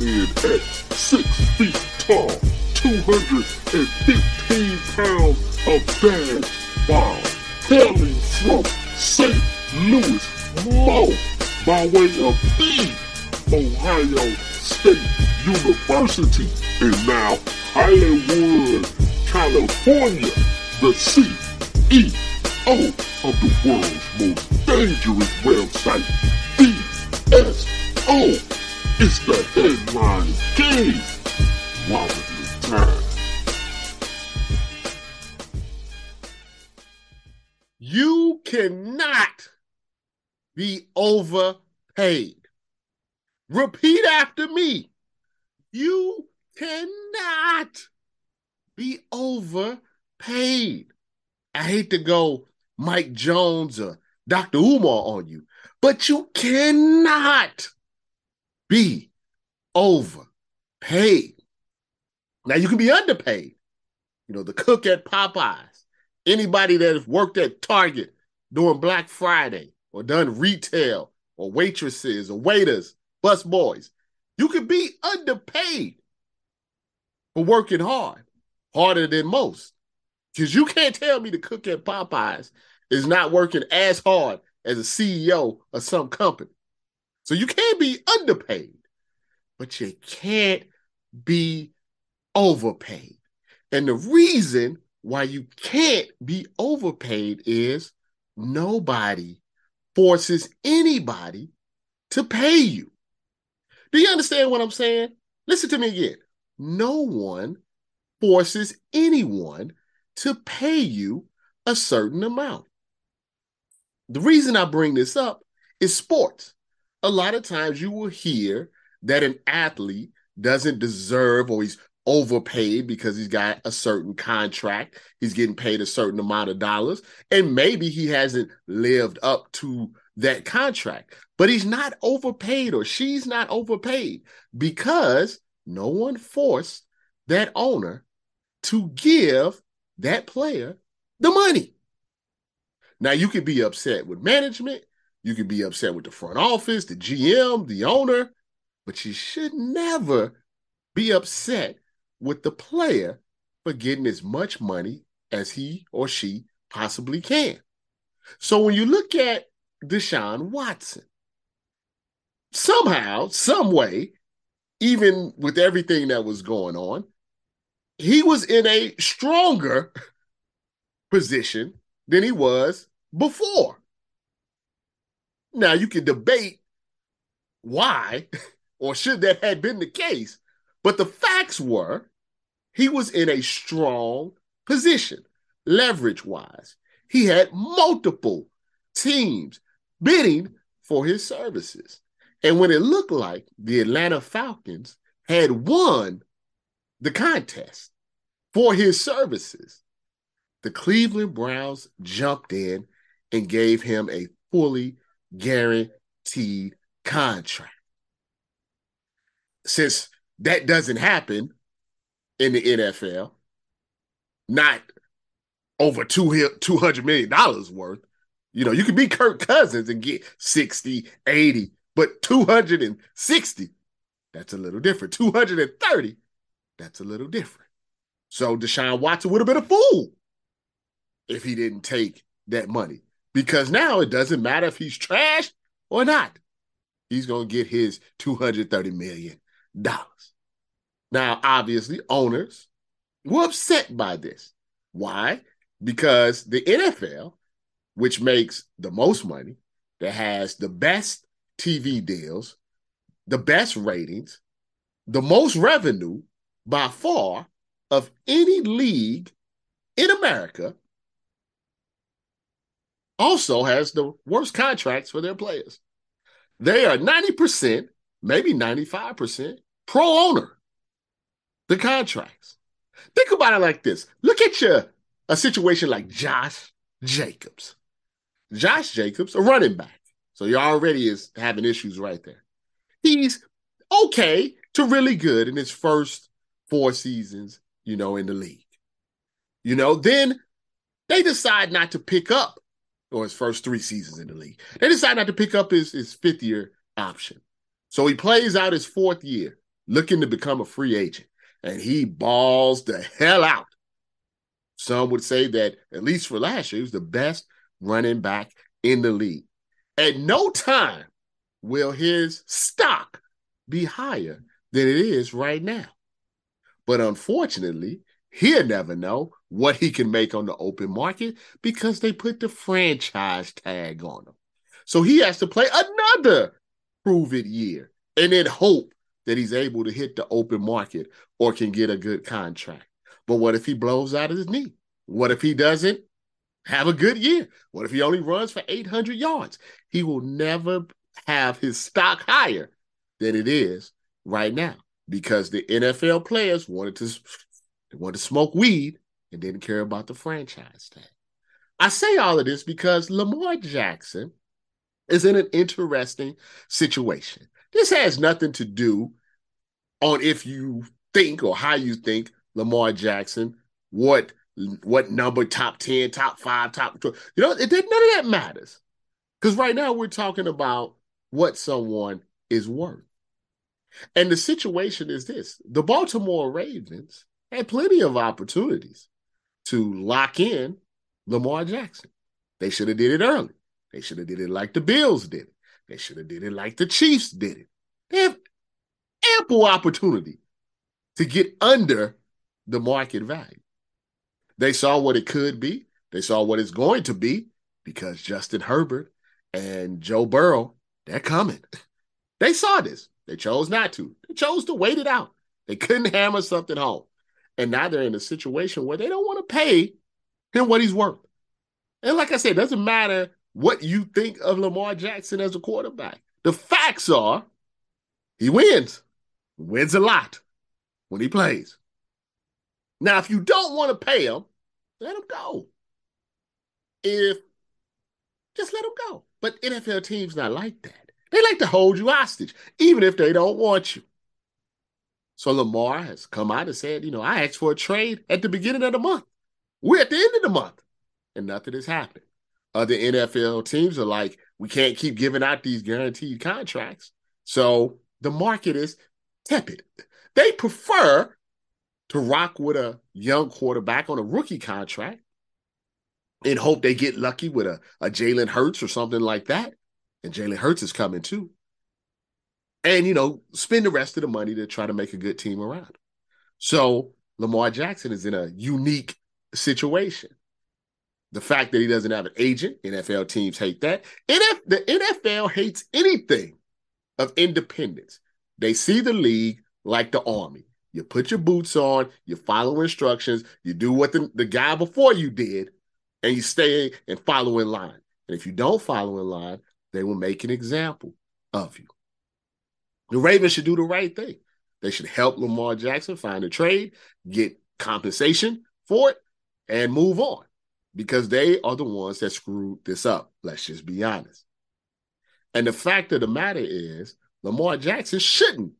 in at six feet tall, 215 pounds of bad bomb, hailing from St. Louis, Mo, by way of the Ohio State University, and now Hollywood, California, the CEO of the world's most dangerous website, BSO, is the Headline King. Wobbly time. You cannot be overpaid. Repeat after me. You cannot be overpaid. I hate to go Mike Jones or Dr. Umar on you, but you cannot be overpaid. Now you can be underpaid. You know, the cook at Popeyes, anybody that has worked at Target during Black Friday or done retail or waitresses or waiters, bus boys, you can be underpaid for working hard, harder than most. Because you can't tell me the cook at Popeyes is not working as hard as a CEO of some company. So you can't be underpaid, but you can't be overpaid. And the reason why you can't be overpaid is nobody forces anybody to pay you. Do you understand what I'm saying? Listen to me again. No one forces anyone to pay you a certain amount. The reason I bring this up is sports. A lot of times you will hear that an athlete doesn't deserve or he's overpaid because he's got a certain contract. He's getting paid a certain amount of dollars. And maybe he hasn't lived up to that contract, but he's not overpaid or she's not overpaid because no one forced that owner to give that player the money. Now, you could be upset with management, you can be upset with the front office, the GM, the owner, but you should never be upset with the player for getting as much money as he or she possibly can. So when you look at Deshaun Watson, somehow, some way, even with everything that was going on, he was in a stronger position than he was before. Now you can debate why or should that had been the case, but the facts were he was in a strong position, leverage wise. He had multiple teams bidding for his services. And when it looked like the Atlanta Falcons had won the contest for his services, the Cleveland Browns jumped in and gave him a fully guaranteed contract. Since that doesn't happen in the NFL, not over two, $200 million worth. You know, you can be Kirk Cousins and get 60, 80, but 260, that's a little different. 230, that's a little different. So Deshaun Watson would have been a fool if he didn't take that money because now it doesn't matter if he's trash or not. He's going to get his $230 million. Now, obviously, owners were upset by this. Why? Because the NFL, which makes the most money, that has the best TV deals, the best ratings, the most revenue by far of any league in America, also has the worst contracts for their players. They are 90%, maybe 95% pro owner, the contracts. Think about it like this look at your a situation like Josh Jacobs. Josh Jacobs, a running back. So he already is having issues right there. He's okay to really good in his first four seasons, you know, in the league. You know, then they decide not to pick up or his first three seasons in the league. They decide not to pick up his, his fifth year option. So he plays out his fourth year, looking to become a free agent, and he balls the hell out. Some would say that, at least for last year, he was the best running back in the league. At no time will his stock be higher than it is right now. But unfortunately, he'll never know what he can make on the open market because they put the franchise tag on him. So he has to play another prove it year and then hope that he's able to hit the open market or can get a good contract. But what if he blows out his knee? What if he doesn't have a good year? What if he only runs for 800 yards? He will never have his stock higher than it is right now because the NFL players wanted to they wanted to smoke weed and didn't care about the franchise tag. I say all of this because Lamar Jackson is in an interesting situation. This has nothing to do on if you think or how you think Lamar Jackson, what what number, top 10, top five, top 12. You know, it, none of that matters. Because right now we're talking about what someone is worth. And the situation is this the Baltimore Ravens had plenty of opportunities to lock in Lamar Jackson. They should have did it early. They should have did it like the Bills did it. They should have did it like the Chiefs did it. They have ample opportunity to get under the market value. They saw what it could be. They saw what it's going to be because Justin Herbert and Joe Burrow, they're coming. They saw this. They chose not to. They chose to wait it out. They couldn't hammer something home. And now they're in a situation where they don't want to pay him what he's worth. And like I said, doesn't matter what you think of Lamar Jackson as a quarterback. The facts are he wins. Wins a lot when he plays. Now, if you don't want to pay him, let him go. If just let him go. But NFL teams not like that. They like to hold you hostage, even if they don't want you. So Lamar has come out and said, you know, I asked for a trade at the beginning of the month. We're at the end of the month, and nothing has happened. Other NFL teams are like, we can't keep giving out these guaranteed contracts. So the market is tepid. They prefer to rock with a young quarterback on a rookie contract and hope they get lucky with a, a Jalen Hurts or something like that. And Jalen Hurts is coming too. And, you know, spend the rest of the money to try to make a good team around. So Lamar Jackson is in a unique situation. The fact that he doesn't have an agent, NFL teams hate that. NF, the NFL hates anything of independence. They see the league like the army. You put your boots on, you follow instructions, you do what the, the guy before you did, and you stay and follow in line. And if you don't follow in line, they will make an example of you. The Ravens should do the right thing. They should help Lamar Jackson find a trade, get compensation for it, and move on because they are the ones that screwed this up. Let's just be honest. And the fact of the matter is, Lamar Jackson shouldn't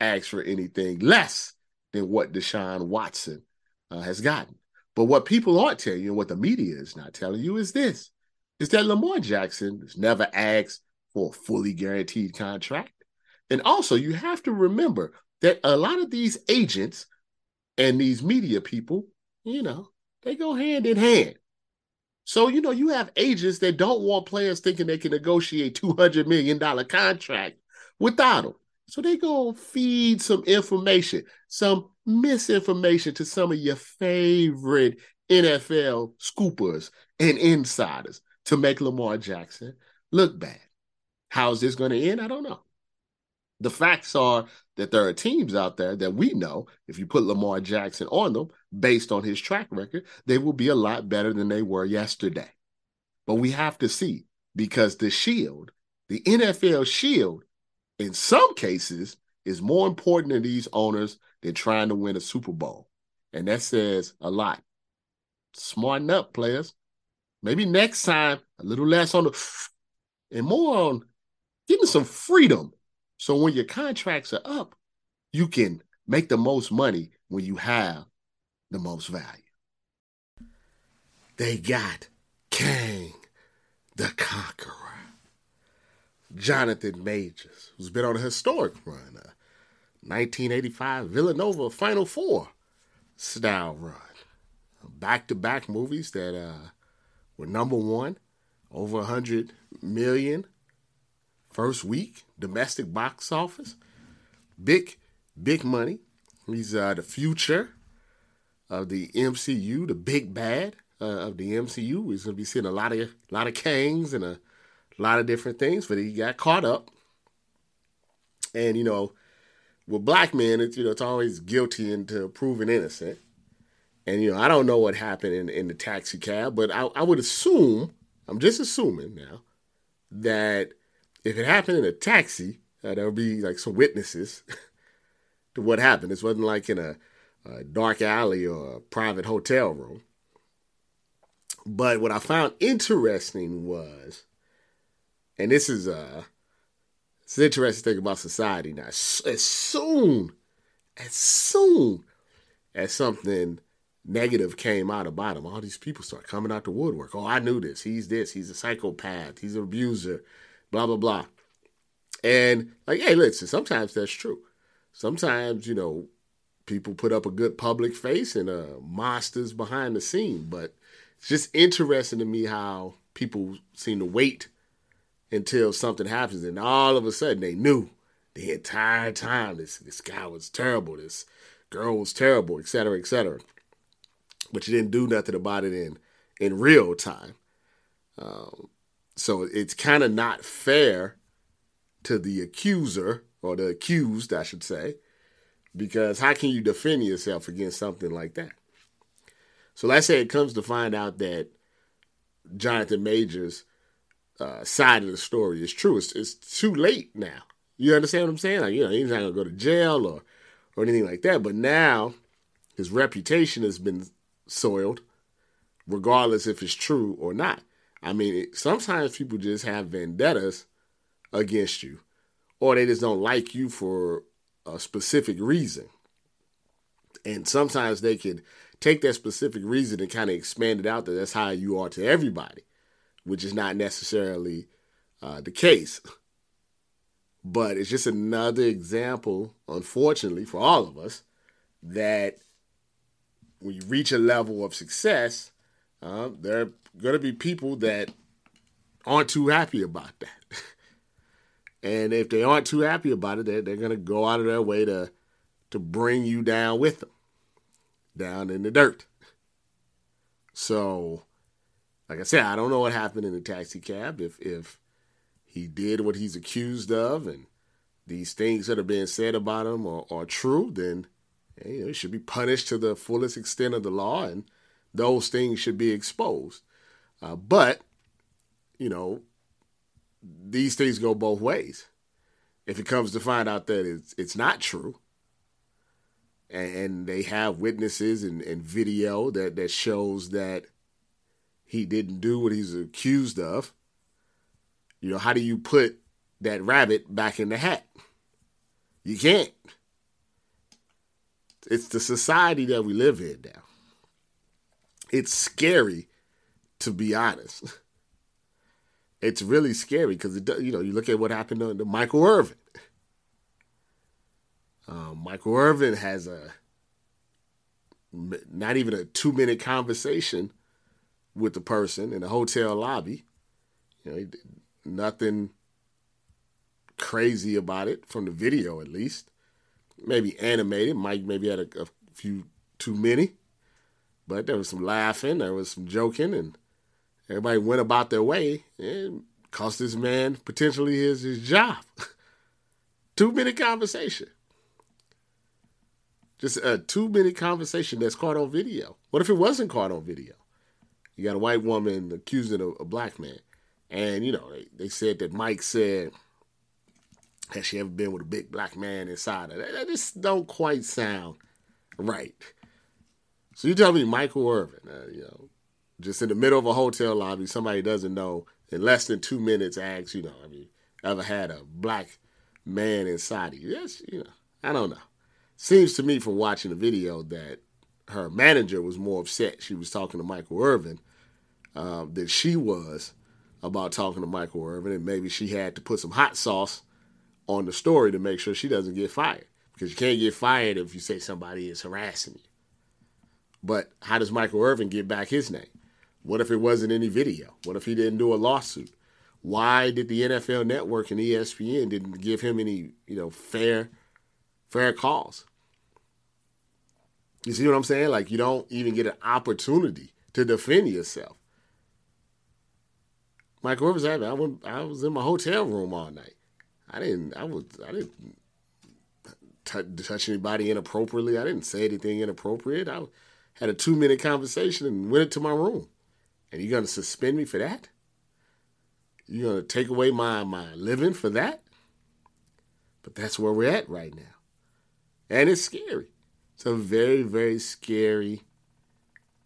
ask for anything less than what Deshaun Watson uh, has gotten. But what people aren't telling you, and what the media is not telling you, is this: is that Lamar Jackson has never asked for a fully guaranteed contract. And also, you have to remember that a lot of these agents and these media people, you know, they go hand in hand. So, you know, you have agents that don't want players thinking they can negotiate $200 million contract without them. So they gonna feed some information, some misinformation to some of your favorite NFL scoopers and insiders to make Lamar Jackson look bad. How's this going to end? I don't know. The facts are that there are teams out there that we know if you put Lamar Jackson on them based on his track record, they will be a lot better than they were yesterday. But we have to see because the shield, the NFL shield, in some cases is more important to these owners than trying to win a Super Bowl. And that says a lot. Smarten up, players. Maybe next time, a little less on the and more on getting some freedom. So when your contracts are up, you can make the most money when you have the most value. They got Kang the Conqueror. Jonathan Majors, who's been on a historic run. Uh, 1985 Villanova Final Four style run. Back to back movies that uh, were number one, over 100 million first week, domestic box office. Big, big money. He's uh, the future of the MCU, the big bad uh, of the MCU. He's going to be seeing a lot of a lot of Kangs and a lot of different things, but he got caught up. And you know, with black men, it's you know it's always guilty until proven innocent. And you know, I don't know what happened in, in the taxi cab, but I, I would assume, I'm just assuming now, that if it happened in a taxi, uh, there would be like some witnesses to what happened. This wasn't like in a, a dark alley or a private hotel room. But what I found interesting was, and this is uh, it's an interesting thing about society now. As soon, as soon as something negative came out about him, all these people start coming out the woodwork. Oh, I knew this. He's this. He's a psychopath. He's an abuser. Blah blah blah. And like, hey, listen. Sometimes that's true. Sometimes you know people put up a good public face and uh, monsters behind the scene, but it's just interesting to me how people seem to wait until something happens and all of a sudden they knew the entire time this this guy was terrible, this girl was terrible, etc., etc. But you didn't do nothing about it in in real time. Um, so it's kind of not fair to the accuser or the accused, I should say, because how can you defend yourself against something like that? So let's say it comes to find out that Jonathan Majors' uh, side of the story is true. It's, it's too late now. You understand what I'm saying? Like, you know, he's not gonna go to jail or or anything like that. But now his reputation has been soiled, regardless if it's true or not. I mean, sometimes people just have vendettas against you, or they just don't like you for a specific reason. And sometimes they can take that specific reason and kind of expand it out that that's how you are to everybody, which is not necessarily uh, the case. But it's just another example, unfortunately, for all of us, that when you reach a level of success, uh, there are going to be people that aren't too happy about that. and if they aren't too happy about it, they're, they're going to go out of their way to to bring you down with them down in the dirt. So, like I said, I don't know what happened in the taxi cab. If if he did what he's accused of, and these things that are being said about him are, are true, then you know, he should be punished to the fullest extent of the law, and those things should be exposed. Uh, but you know, these things go both ways. If it comes to find out that it's it's not true, and, and they have witnesses and, and video that, that shows that he didn't do what he's accused of. You know, how do you put that rabbit back in the hat? You can't. It's the society that we live in now. It's scary, to be honest. It's really scary because it, you know, you look at what happened to, Michael Irvin. Um, Michael Irvin has a not even a two minute conversation with the person in a hotel lobby. You know, nothing crazy about it from the video, at least. Maybe animated. Mike maybe had a, a few too many, but there was some laughing, there was some joking, and everybody went about their way and cost this man potentially his his job. two minute conversation. Just a two minute conversation that's caught on video. What if it wasn't caught on video? You got a white woman accusing a, a black man. And, you know, they, they said that Mike said, has she ever been with a big black man inside her? That, that just don't quite sound right. So you tell me Michael Irvin, uh, you know, just in the middle of a hotel lobby, somebody doesn't know, in less than two minutes asks, you know, I mean, ever had a black man inside of you? Yes, you know, I don't know seems to me from watching the video that her manager was more upset. She was talking to Michael Irvin um, than she was about talking to Michael Irvin, and maybe she had to put some hot sauce on the story to make sure she doesn't get fired. because you can't get fired if you say somebody is harassing you. But how does Michael Irvin get back his name? What if it wasn't any video? What if he didn't do a lawsuit? Why did the NFL Network and ESPN didn't give him any, you know, fair, fair calls? You see what I'm saying? Like you don't even get an opportunity to defend yourself. Michael Irvin's happened. I went, I was in my hotel room all night. I didn't. I was. I didn't t- touch anybody inappropriately. I didn't say anything inappropriate. I had a two minute conversation and went into my room. And you're gonna suspend me for that? You're gonna take away my my living for that? But that's where we're at right now, and it's scary. It's a very very scary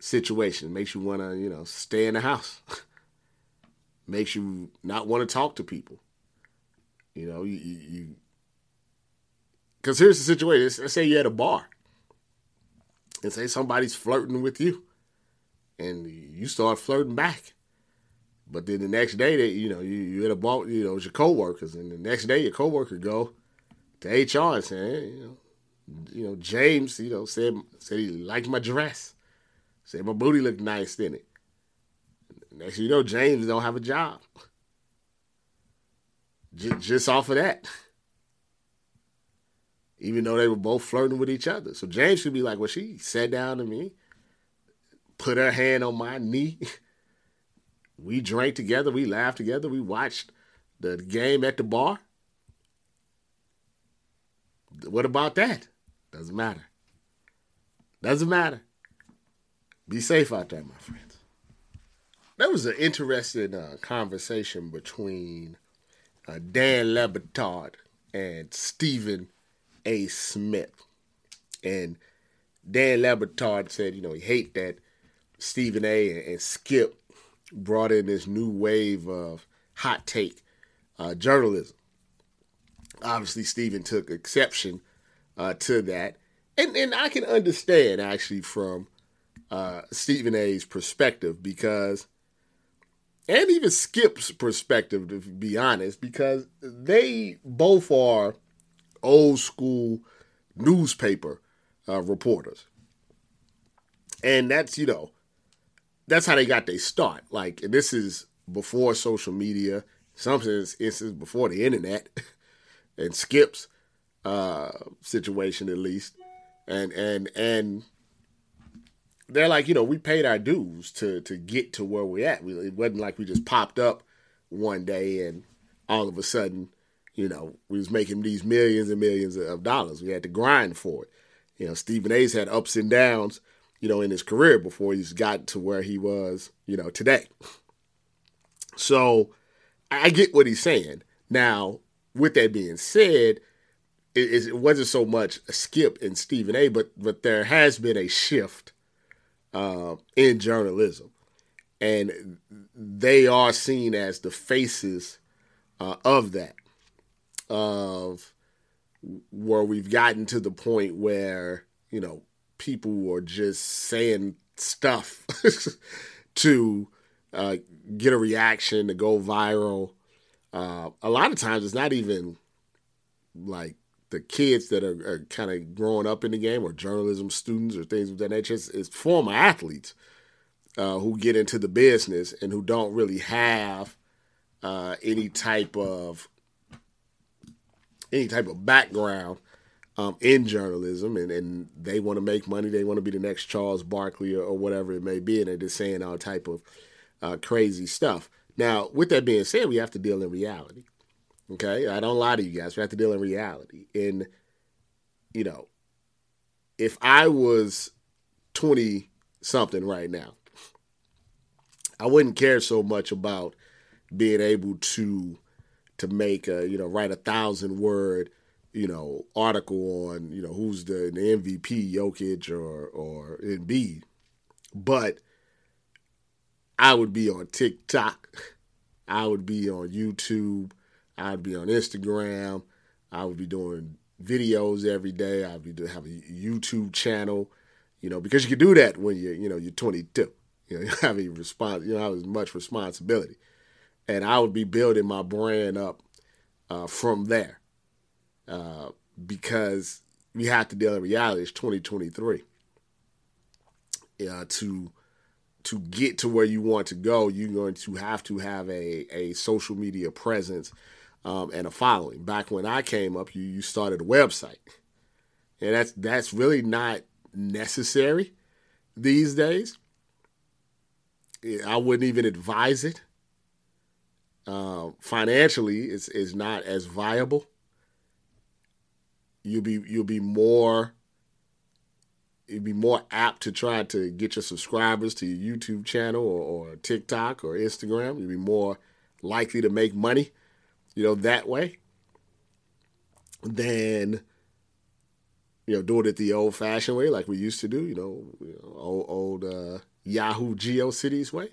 situation. It makes you want to you know stay in the house. makes you not want to talk to people. You know, you, you because here's the situation. Let's say you're at a bar and say somebody's flirting with you and you start flirting back. But then the next day that you know, you, you at a bar, you know, it's your coworkers, and the next day your coworker go to HR and say, hey, you know, you know, James, you know, said said he liked my dress. Said my booty looked nice, didn't it? Next you know, James don't have a job. Just, just off of that. Even though they were both flirting with each other. So James should be like, well, she sat down to me, put her hand on my knee. We drank together, we laughed together, we watched the game at the bar. What about that? Doesn't matter. Doesn't matter. Be safe out there, my friends. That was an interesting uh, conversation between uh, Dan Le Batard and Stephen A. Smith. And Dan Le Batard said, you know, he hate that Stephen A. and, Skip brought in this new wave of hot take uh, journalism. Obviously, Stephen took exception uh, to that. And, and I can understand actually from uh, Stephen A.'s perspective because and even Skip's perspective, to be honest, because they both are old school newspaper uh, reporters. And that's, you know, that's how they got their start. Like, this is before social media, some instances before the internet, and Skip's uh, situation at least. And, and, and, they're like, you know, we paid our dues to to get to where we're at. We, it wasn't like we just popped up one day and all of a sudden, you know, we was making these millions and millions of dollars. We had to grind for it. You know, Stephen A's had ups and downs, you know, in his career before he's got to where he was, you know, today. So I get what he's saying. Now, with that being said, it, it wasn't so much a skip in Stephen A, but but there has been a shift uh, in journalism, and they are seen as the faces uh, of that. Of where we've gotten to the point where you know people are just saying stuff to uh, get a reaction to go viral. Uh, a lot of times, it's not even like the kids that are, are kind of growing up in the game or journalism students or things of that nature. It's, it's former athletes uh, who get into the business and who don't really have uh, any type of any type of background um, in journalism and, and they want to make money. They want to be the next Charles Barkley or, or, whatever it may be. And they're just saying all type of uh, crazy stuff. Now, with that being said, we have to deal in reality. Okay, I don't lie to you guys. We have to deal in reality. And you know, if I was twenty something right now, I wouldn't care so much about being able to to make a you know write a thousand word you know article on you know who's the, the MVP Jokic or or Embiid, but I would be on TikTok, I would be on YouTube, I'd be on Instagram. I would be doing videos every day. I'd be doing, have a YouTube channel, you know, because you can do that when you're, you know, you're 22. You know, you have a response, you know, have as much responsibility, and I would be building my brand up uh, from there, uh, because we have to deal in reality. It's 2023. Uh, to to get to where you want to go, you're going to have to have a, a social media presence um, and a following. Back when I came up, you you started a website, and that's that's really not necessary these days. I wouldn't even advise it. Uh, financially, it's is not as viable. You'll be you'll be more you'd be more apt to try to get your subscribers to your YouTube channel or, or TikTok or Instagram. You'll be more likely to make money, you know, that way than you know doing it the old fashioned way like we used to do. You know old, old uh, Yahoo GeoCities way.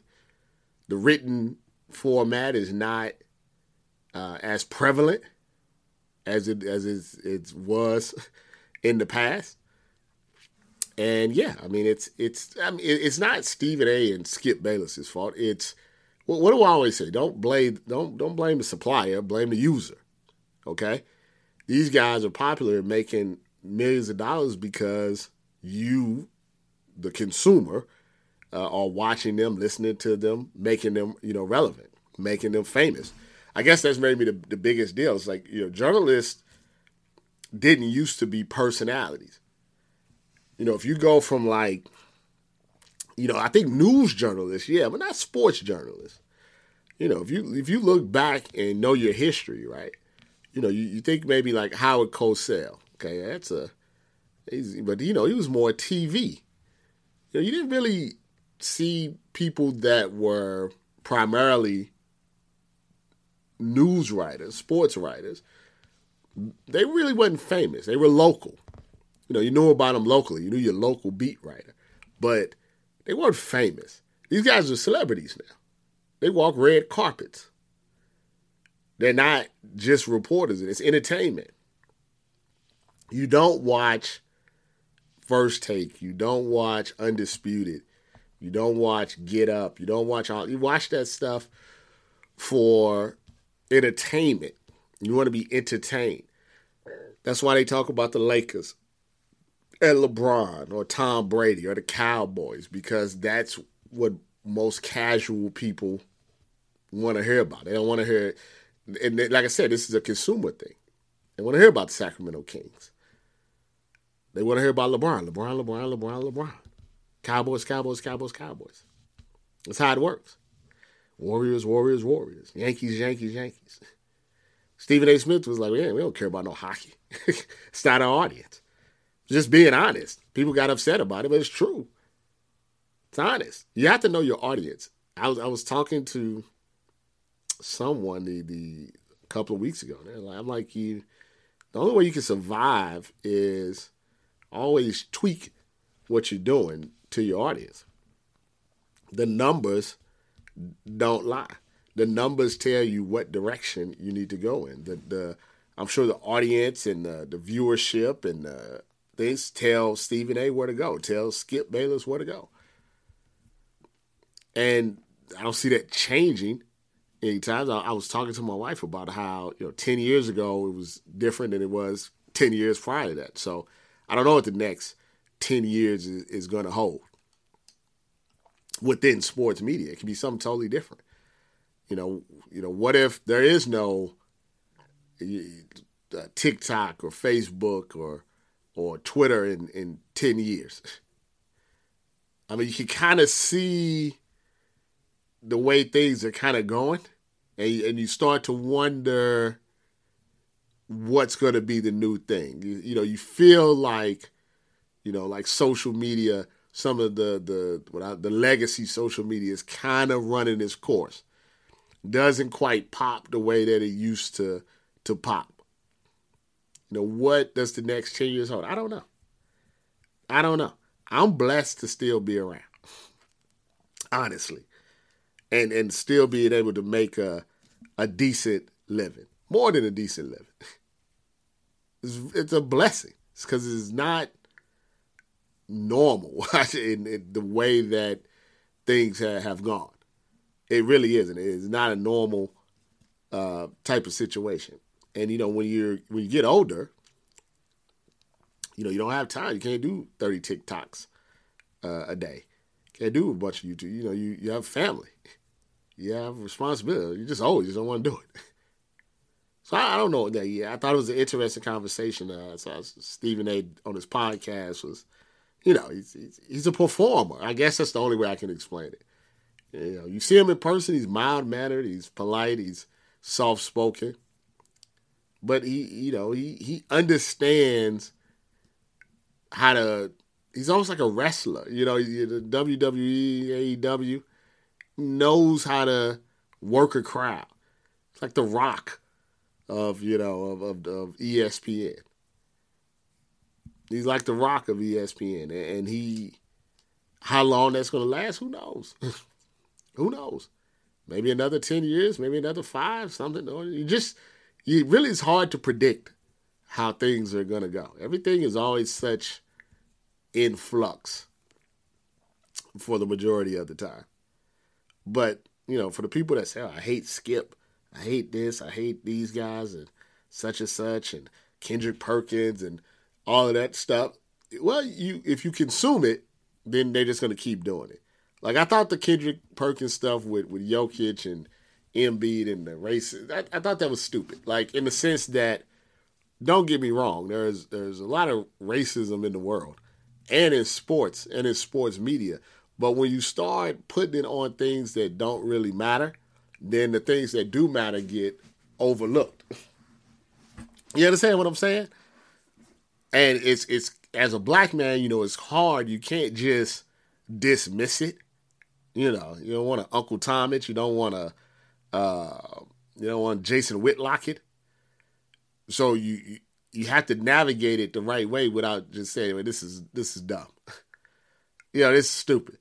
The written format is not uh, as prevalent as it as it, it was in the past. And yeah, I mean it's it's I mean it's not Stephen A. and Skip Bayless's fault. It's what, do I always say? Don't blame don't don't blame the supplier, blame the user. Okay, these guys are popular making millions of dollars because you, the consumer, uh, are watching them, listening to them, making them you know relevant, making them famous. I guess that's maybe the, the biggest deal. It's like you know journalists didn't used to be personalities you know, if you go from like, you know, I think news journalists, yeah, but not sports journalists. You know, if you if you look back and know your history, right? You know, you, you think maybe like Howard Cosell. Okay, that's a, but you know, he was more TV. You know, you didn't really see people that were primarily news writers, sports writers. They really wasn't famous. They were local. You know, you knew about them locally. You knew your local beat writer, but they weren't famous. These guys are celebrities now. They walk red carpets. They're not just reporters. It's entertainment. You don't watch First Take. You don't watch Undisputed. You don't watch Get Up. You don't watch all. You watch that stuff for entertainment. You want to be entertained. That's why they talk about the Lakers and LeBron or Tom Brady or the Cowboys because that's what most casual people want to hear about. They don't want to hear, and they, like I said, this is a consumer thing. They want to hear about the Sacramento Kings. They want to hear about LeBron, LeBron, LeBron, LeBron, LeBron. Cowboys, Cowboys, Cowboys, Cowboys. That's how it works. Warriors, Warriors, Warriors. Yankees, Yankees, Yankees. Stephen A. Smith was like, "Man, we don't care about no hockey. it's not our audience." Just being honest. People got upset about it, but it's true. It's honest. You have to know your audience. I was I was talking to someone the the couple of weeks ago. Like, I'm like you. The only way you can survive is always tweak what you're doing to your audience. The numbers don't lie. The numbers tell you what direction you need to go in. The the I'm sure the audience and the, the viewership and the they tell Stephen A. where to go, tell Skip Bayless where to go. And I don't see that changing anytime. I, I was talking to my wife about how, you know, 10 years ago it was different than it was 10 years prior to that. So I don't know what the next 10 years is, is going to hold within sports media. It can be something totally different. You know, you know, what if there is no uh, TikTok or Facebook or or Twitter in, in 10 years. I mean, you can kind of see the way things are kind of going, and, and you start to wonder what's going to be the new thing. You, you, know, you feel like, you know, like social media, some of the the what the legacy social media is kind of running its course. Doesn't quite pop the way that it used to to pop. You know, what does the next 10 years hold? I don't know. I don't know. I'm blessed to still be around. Honestly. And and still being able to make a a decent living. More than a decent living. It's, it's a blessing. It's because it's not normal in, in, the way that things have, have gone. It really isn't. It's not a normal uh, type of situation. And you know, when you're when you get older, you know, you don't have time. You can't do 30 TikToks uh, a day. Can't do a bunch of YouTube. You know, you, you have family. You have responsibility. You just always just don't want to do it. So I, I don't know that. Yeah, I thought it was an interesting conversation. Uh, so Stephen A. on his podcast was, you know, he's, he's, he's a performer. I guess that's the only way I can explain it. You know, you see him in person. He's mild mannered. He's polite. He's soft spoken. But he, you know, he he understands how to. He's almost like a wrestler. You know, the WWE, AEW knows how to work a crowd. It's like The Rock of you know of, of, of ESPN. He's like the rock of ESPN, and he how long that's going to last, who knows? who knows? Maybe another ten years, maybe another five, something. You just you really it's hard to predict how things are going to go. Everything is always such in flux for the majority of the time. But you know, for the people that say, oh, "I hate Skip," I hate this, I hate these guys, and such and such, and Kendrick Perkins, and all of that stuff. Well, you if you consume it, then they're just gonna keep doing it. Like I thought the Kendrick Perkins stuff with with Jokic and Embiid and the races, I, I thought that was stupid. Like in the sense that, don't get me wrong, there's there's a lot of racism in the world, and in sports and in sports media. But when you start putting it on things that don't really matter, then the things that do matter get overlooked. You understand what I'm saying? And it's it's as a black man, you know, it's hard. You can't just dismiss it. You know, you don't want to Uncle Tom it. You don't want to, uh, you don't want Jason Whitlock it. So you, you have to navigate it the right way without just saying, well, "This is this is dumb." you know, this is stupid.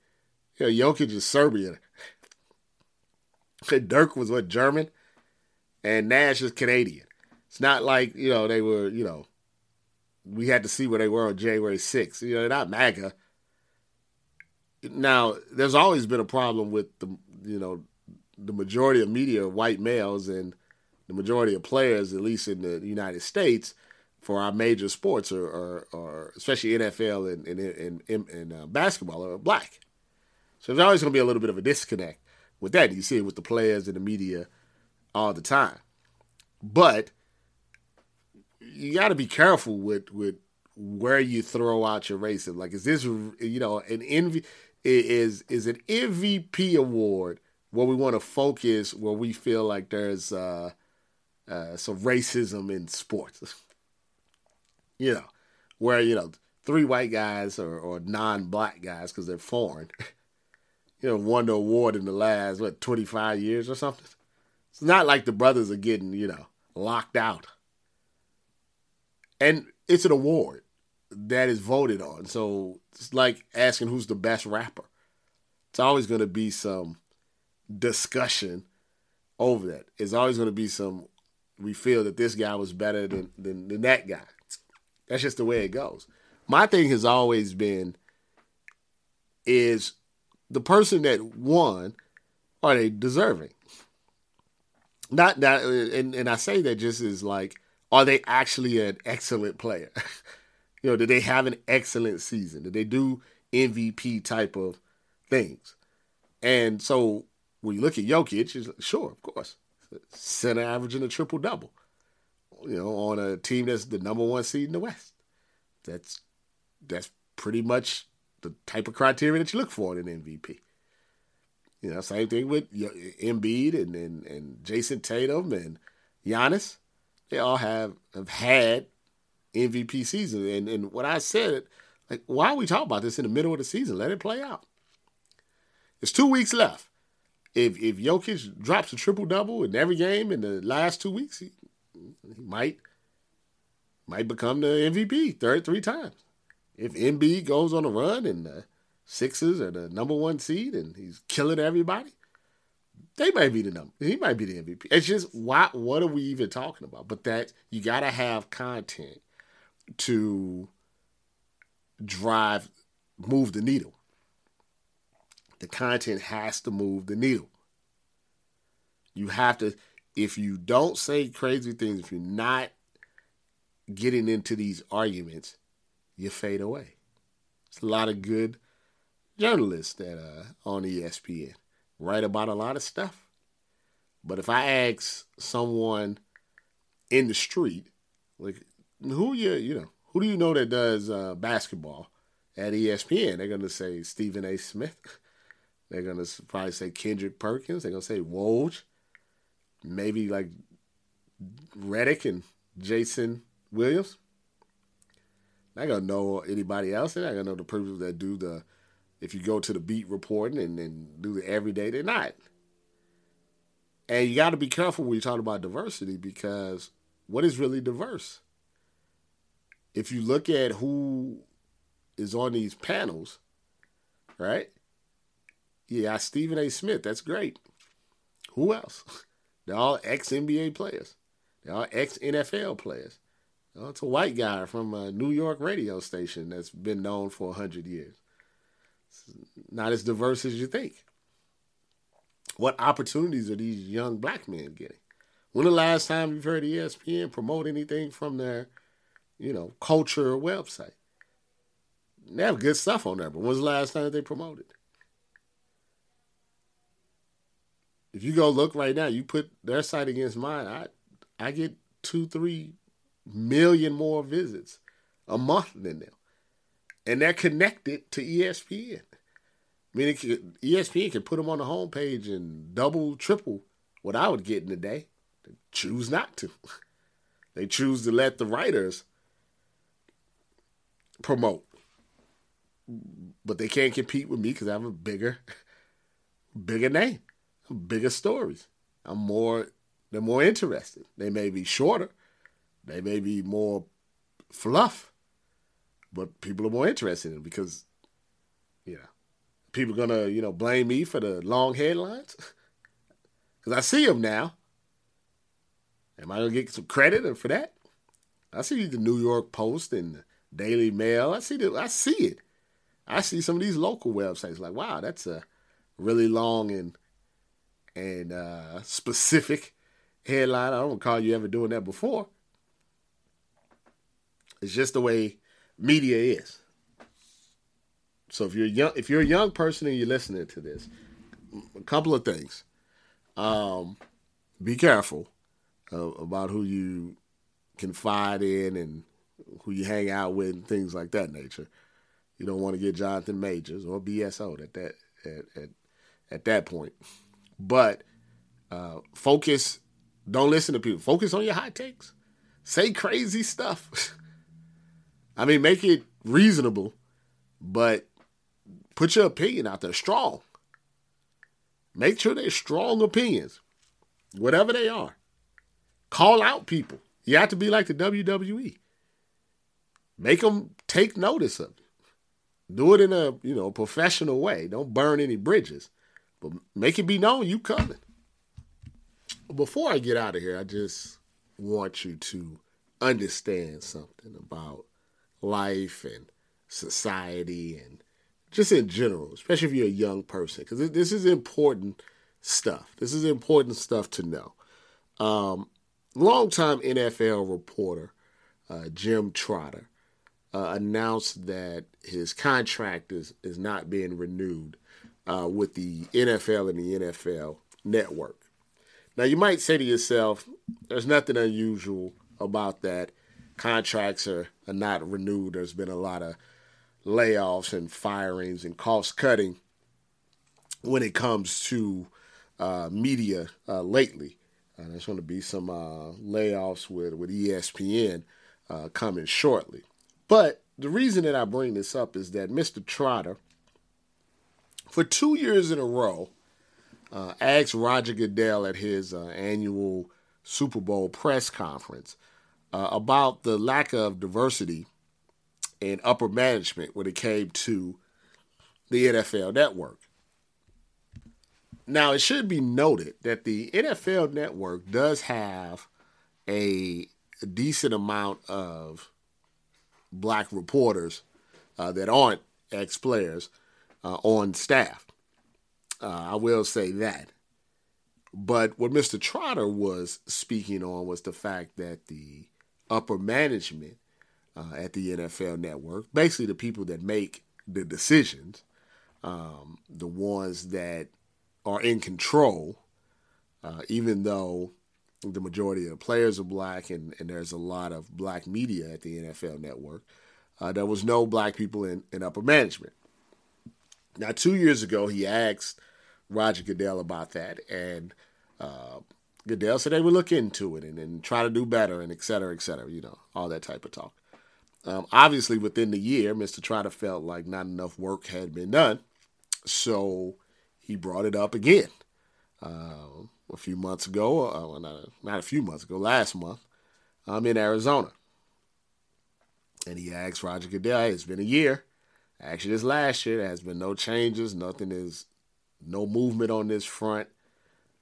You know, Jokic is Serbian. Dirk was what German, and Nash is Canadian. It's not like you know they were you know we had to see where they were on January 6th. You know, they're not MAGA. Now, there's always been a problem with the you know the majority of media white males and the majority of players, at least in the United States, for our major sports or, or, or especially NFL and and, and, and uh, basketball are black. So there's always going to be a little bit of a disconnect with that. You see it with the players and the media all the time. But you got to be careful with with where you throw out your racism. Like, is this you know an envy is is an MVP award where we want to focus where we feel like there's uh, uh, some racism in sports. you know, where you know three white guys or, or non-black guys because they're foreign you know, won the award in the last, what, 25 years or something. It's not like the brothers are getting, you know, locked out. And it's an award that is voted on. So it's like asking who's the best rapper. It's always going to be some discussion over that. It's always going to be some, we feel that this guy was better than, than, than that guy. That's just the way it goes. My thing has always been is the person that won, are they deserving? Not that, and, and I say that just as like, are they actually an excellent player? you know, did they have an excellent season? Did they do MVP type of things? And so when you look at Jokic, sure, of course, center averaging a triple double. You know, on a team that's the number one seed in the West. That's that's pretty much the type of criteria that you look for in an MVP. You know, same thing with Embiid and, and, and Jayson Tatum and Giannis. They all have have had MVP season. And and what I said, like, why are we talking about this in the middle of the season? Let it play out. It's two weeks left. If if Jokic drops a triple double in every game in the last two weeks, he, he might might become the MVP third three times if Embiid goes on a run and the Sixers are the number one seed and he's killing everybody, they might be the number. He might be the MVP. It's just why? What are we even talking about? But that you got to have content to drive, move the needle. The content has to move the needle. You have to. If you don't say crazy things, if you're not getting into these arguments, you fade away. It's a lot of good journalists that are on ESPN write about a lot of stuff. But if I ask someone in the street, like who you you know who do you know that does uh, basketball at ESPN? They're gonna say Stephen A. Smith. They're gonna probably say Kendrick Perkins. They're gonna say Woj. Maybe like Redick and Jason Williams. I don't know anybody else. They're not gonna know the people that do the. If you go to the beat reporting and, and do the everyday, they're not. And you got to be careful when you talk about diversity because what is really diverse? If you look at who is on these panels, right? Yeah, Stephen A. Smith. That's great. Who else? They're all ex NBA players. They're all ex NFL players. Oh, it's a white guy from a New York radio station that's been known for 100 years. It's not as diverse as you think. What opportunities are these young black men getting? When the last time you've heard ESPN promote anything from their, you know, culture website? They have good stuff on there, but when's the last time they promoted? If you go look right now, you put their site against mine, I I get two, three million more visits a month than them. And they're connected to ESPN. I mean, ESPN can put them on the homepage and double, triple what I would get in a day. They choose not to. They choose to let the writers promote. But they can't compete with me because I have a bigger, bigger name, bigger stories. I'm more, they're more interested. They may be shorter, they may be more fluff, but people are more interested in because, you know, people are gonna, you know, blame me for the long headlines because I see them now. Am I gonna get some credit for that? I see the New York Post and the Daily Mail. I see the, I see it. I see some of these local websites like, wow, that's a really long and and uh, specific headline. I don't recall you ever doing that before. It's just the way media is. So if you're young, if you're a young person and you're listening to this, a couple of things. Um, be careful uh, about who you confide in and who you hang out with and things like that nature. You don't want to get Jonathan Majors or BSO at that at at, at that point. But uh, focus. Don't listen to people. Focus on your hot takes. Say crazy stuff. I mean, make it reasonable, but put your opinion out there strong. Make sure they're strong opinions, whatever they are. Call out people. You have to be like the WWE. Make them take notice of it. Do it in a you know professional way. Don't burn any bridges, but make it be known you coming. Before I get out of here, I just want you to understand something about life and society and just in general, especially if you're a young person, because this is important stuff. This is important stuff to know. Um, longtime NFL reporter uh, Jim Trotter uh, announced that his contract is is not being renewed uh, with the NFL and the NFL Network. Now you might say to yourself, "There's nothing unusual about that contracts are, are not renewed. There's been a lot of layoffs and firings and cost cutting when it comes to uh, media uh, lately. Uh, there's going to be some uh, layoffs with, with ESPN uh, coming shortly. But the reason that I bring this up is that Mr. Trotter, for two years in a row, uh, asked Roger Goodell at his annual Super Bowl press conference uh, about the lack of diversity in upper management when it came to the NFL network. Now, it should be noted that the NFL network does have a, decent amount of black reporters uh, that aren't ex players uh, on staff. Uh, I will say that. But what Mr. Trotter was speaking on was the fact that the upper management uh, at the NFL Network. Basically, the people that make the decisions, um, the ones that are in control, uh, even though the majority of the players are black and, and there's a lot of black media at the NFL Network. Uh, there was no black people in, in upper management. Now, two years ago, he asked Roger Goodell about that, and uh, Goodell said they would look into it and, and try to do better and et cetera, et cetera, you know, all that type of talk. Um, obviously, within the year, Mr. Trotter felt like not enough work had been done, so he brought it up again uh, a few months ago. Uh, not, not a few months ago, last month. I'm in Arizona, and he asked Roger Goodell, hey, "It's been a year. Actually, this last year there has been no changes. Nothing is, no movement on this front.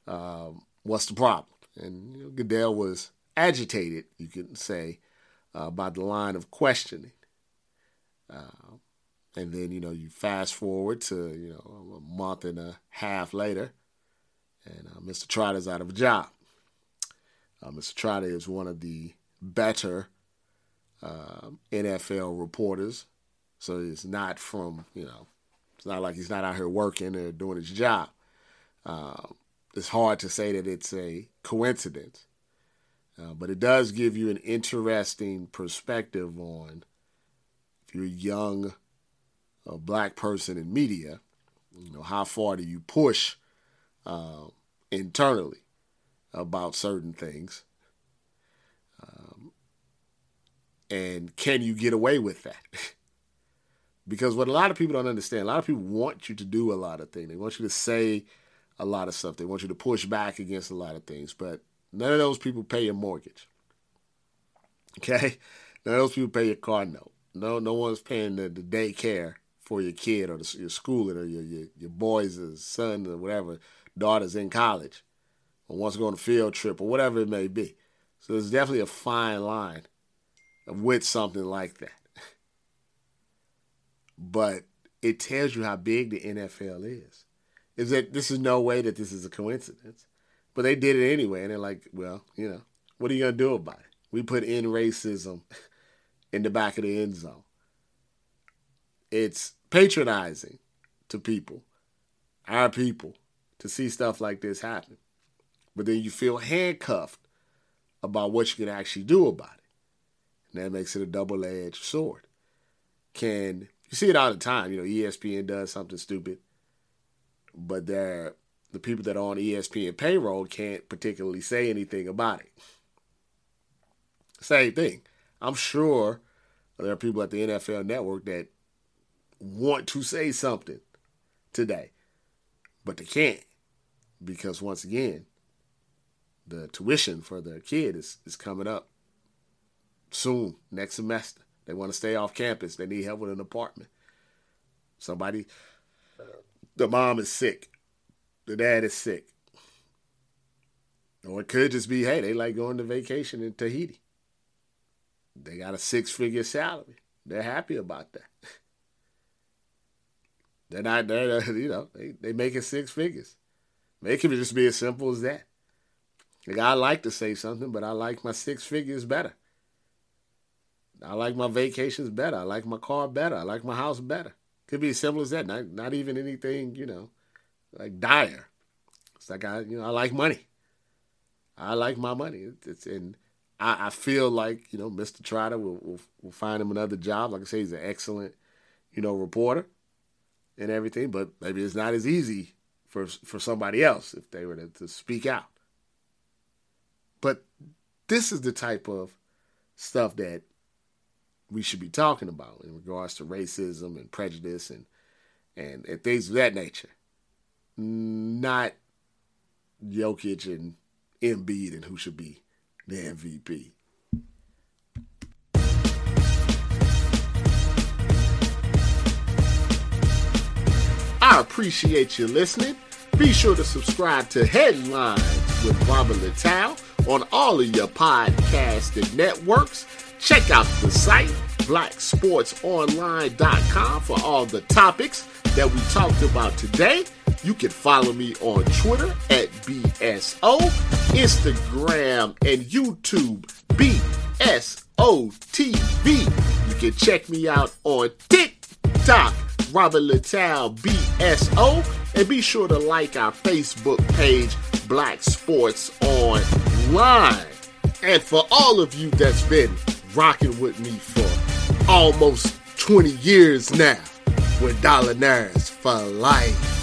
Um, what's the problem?" And you know, Goodell was agitated, you could say, uh, about the line of questioning. Uh, and then you know you fast forward to you know a month and a half later, and uh, Mr. Trotter's out of a job. Uh, Mr. Trotter is one of the better uh, NFL reporters, so it's not from you know it's not like he's not out here working or doing his job. Uh, it's hard to say that it's a coincidence uh, but it does give you an interesting perspective on if you're a young a black person in media, you know, how far do you push uh, internally about certain things? Um, and can you get away with that? because what a lot of people don't understand, a lot of people want you to do a lot of things. They want you to say a lot of stuff. They want you to push back against a lot of things. But None of those people pay your mortgage. Okay? None of those people pay your car note. No, no one's paying the, the daycare for your kid or the, your schooling or your, your, your boys or son or whatever, daughter's in college or wants to go on a field trip or whatever it may be. So there's definitely a fine line with something like that. But it tells you how big the NFL is. Is that this is no way that this is a coincidence. But they did it anyway, and they're like, well, you know, what are you gonna do about it? We put in racism in the back of the end zone. It's patronizing to people, our people, to see stuff like this happen. But then you feel handcuffed about what you can actually do about it. And that makes it a double edged sword. Can you see it all the time? You know, ESPN does something stupid, but the people that are on ESPN payroll can't particularly say anything about it. Same thing. I'm sure there are people at the NFL network that want to say something today, but they can't because once again, the tuition for their kid is, is coming up soon, next semester. They want to stay off campus. They need help with an apartment. Somebody, the mom is sick the dad is sick. Or it could just be, hey, they like going to vacation in Tahiti. They got a six figure salary. They're happy about that. They're not, they're, you know, they, they making six figures. It could just be as simple as that. Like, I like to say something, but I like my six figures better. I like my vacations better. I like my car better. I like my house better. Could be as simple as that. Not, not even anything, you know, like dire. It's like I, you know, I like money. I like my money. It's, and I, I, feel like you know, Mr. Trotter will, will, will find him another job. Like I say, he's an excellent, you know, reporter and everything. But maybe it's not as easy for for somebody else if they were to, to speak out. But this is the type of stuff that we should be talking about in regards to racism and prejudice and and, and things of that nature not Jokic and Embiid and who should be the MVP. I appreciate you listening. Be sure to subscribe to Headlines with Robert Littal on all of your podcasting networks. Check out the site, blacksportsonline.com, for all the topics that we talked about today. You can follow me on Twitter at BSO, Instagram, and YouTube, B S O T V. You can check me out on TikTok, Robert Littal BSO, and be sure to like our Facebook page, Black Sports Online. And for all of you that's been rocking with me for almost 20 years now, with Dollar Nerds for life.